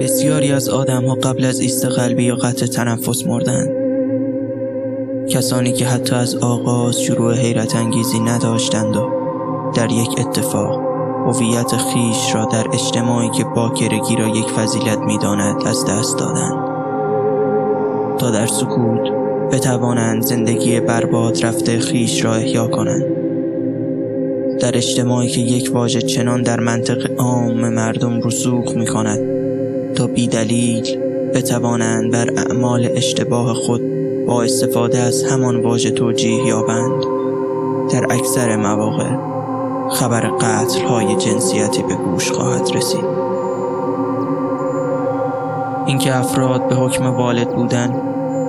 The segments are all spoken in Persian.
بسیاری از آدم ها قبل از ایست قلبی یا قطع تنفس مردند. کسانی که حتی از آغاز شروع حیرت انگیزی نداشتند و در یک اتفاق هویت خیش را در اجتماعی که باکرگی را یک فضیلت می‌داند از دست دادند. تا در سکوت بتوانند زندگی برباد رفته خیش را احیا کنند. در اجتماعی که یک واژه چنان در منطق عام مردم رسوخ می کند تا بیدلیل بتوانند بر اعمال اشتباه خود با استفاده از همان واژه توجیه یابند. در اکثر مواقع خبر قتل های جنسیتی به گوش خواهد رسید. اینکه افراد به حکم والد بودن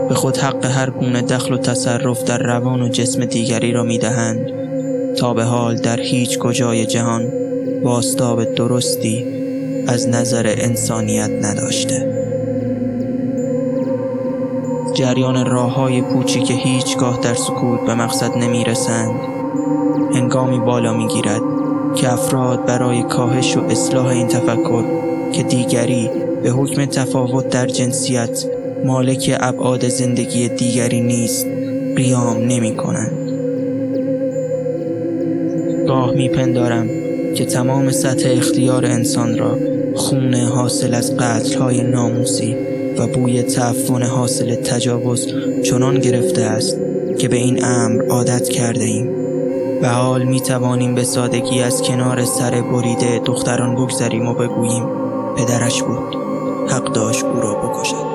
به خود حق هر گونه دخل و تصرف در روان و جسم دیگری را می‌دهند تا به حال در هیچ کجای جهان باستاب درستی از نظر انسانیت نداشته. جریان راه های پوچی که هیچگاه در سکوت به مقصد نمی رسند هنگامی بالا می گیرد که افراد برای کاهش و اصلاح این تفکر که دیگری به حکم تفاوت در جنسیت مالک ابعاد زندگی دیگری نیست قیام نمی کنند گاه می پندارم که تمام سطح اختیار انسان را خون حاصل از قتل های ناموسی و بوی تعفن حاصل تجاوز چنان گرفته است که به این امر عادت کرده ایم. و حال می توانیم به سادگی از کنار سر بریده دختران بگذریم و بگوییم پدرش بود حق داشت او را بکشد.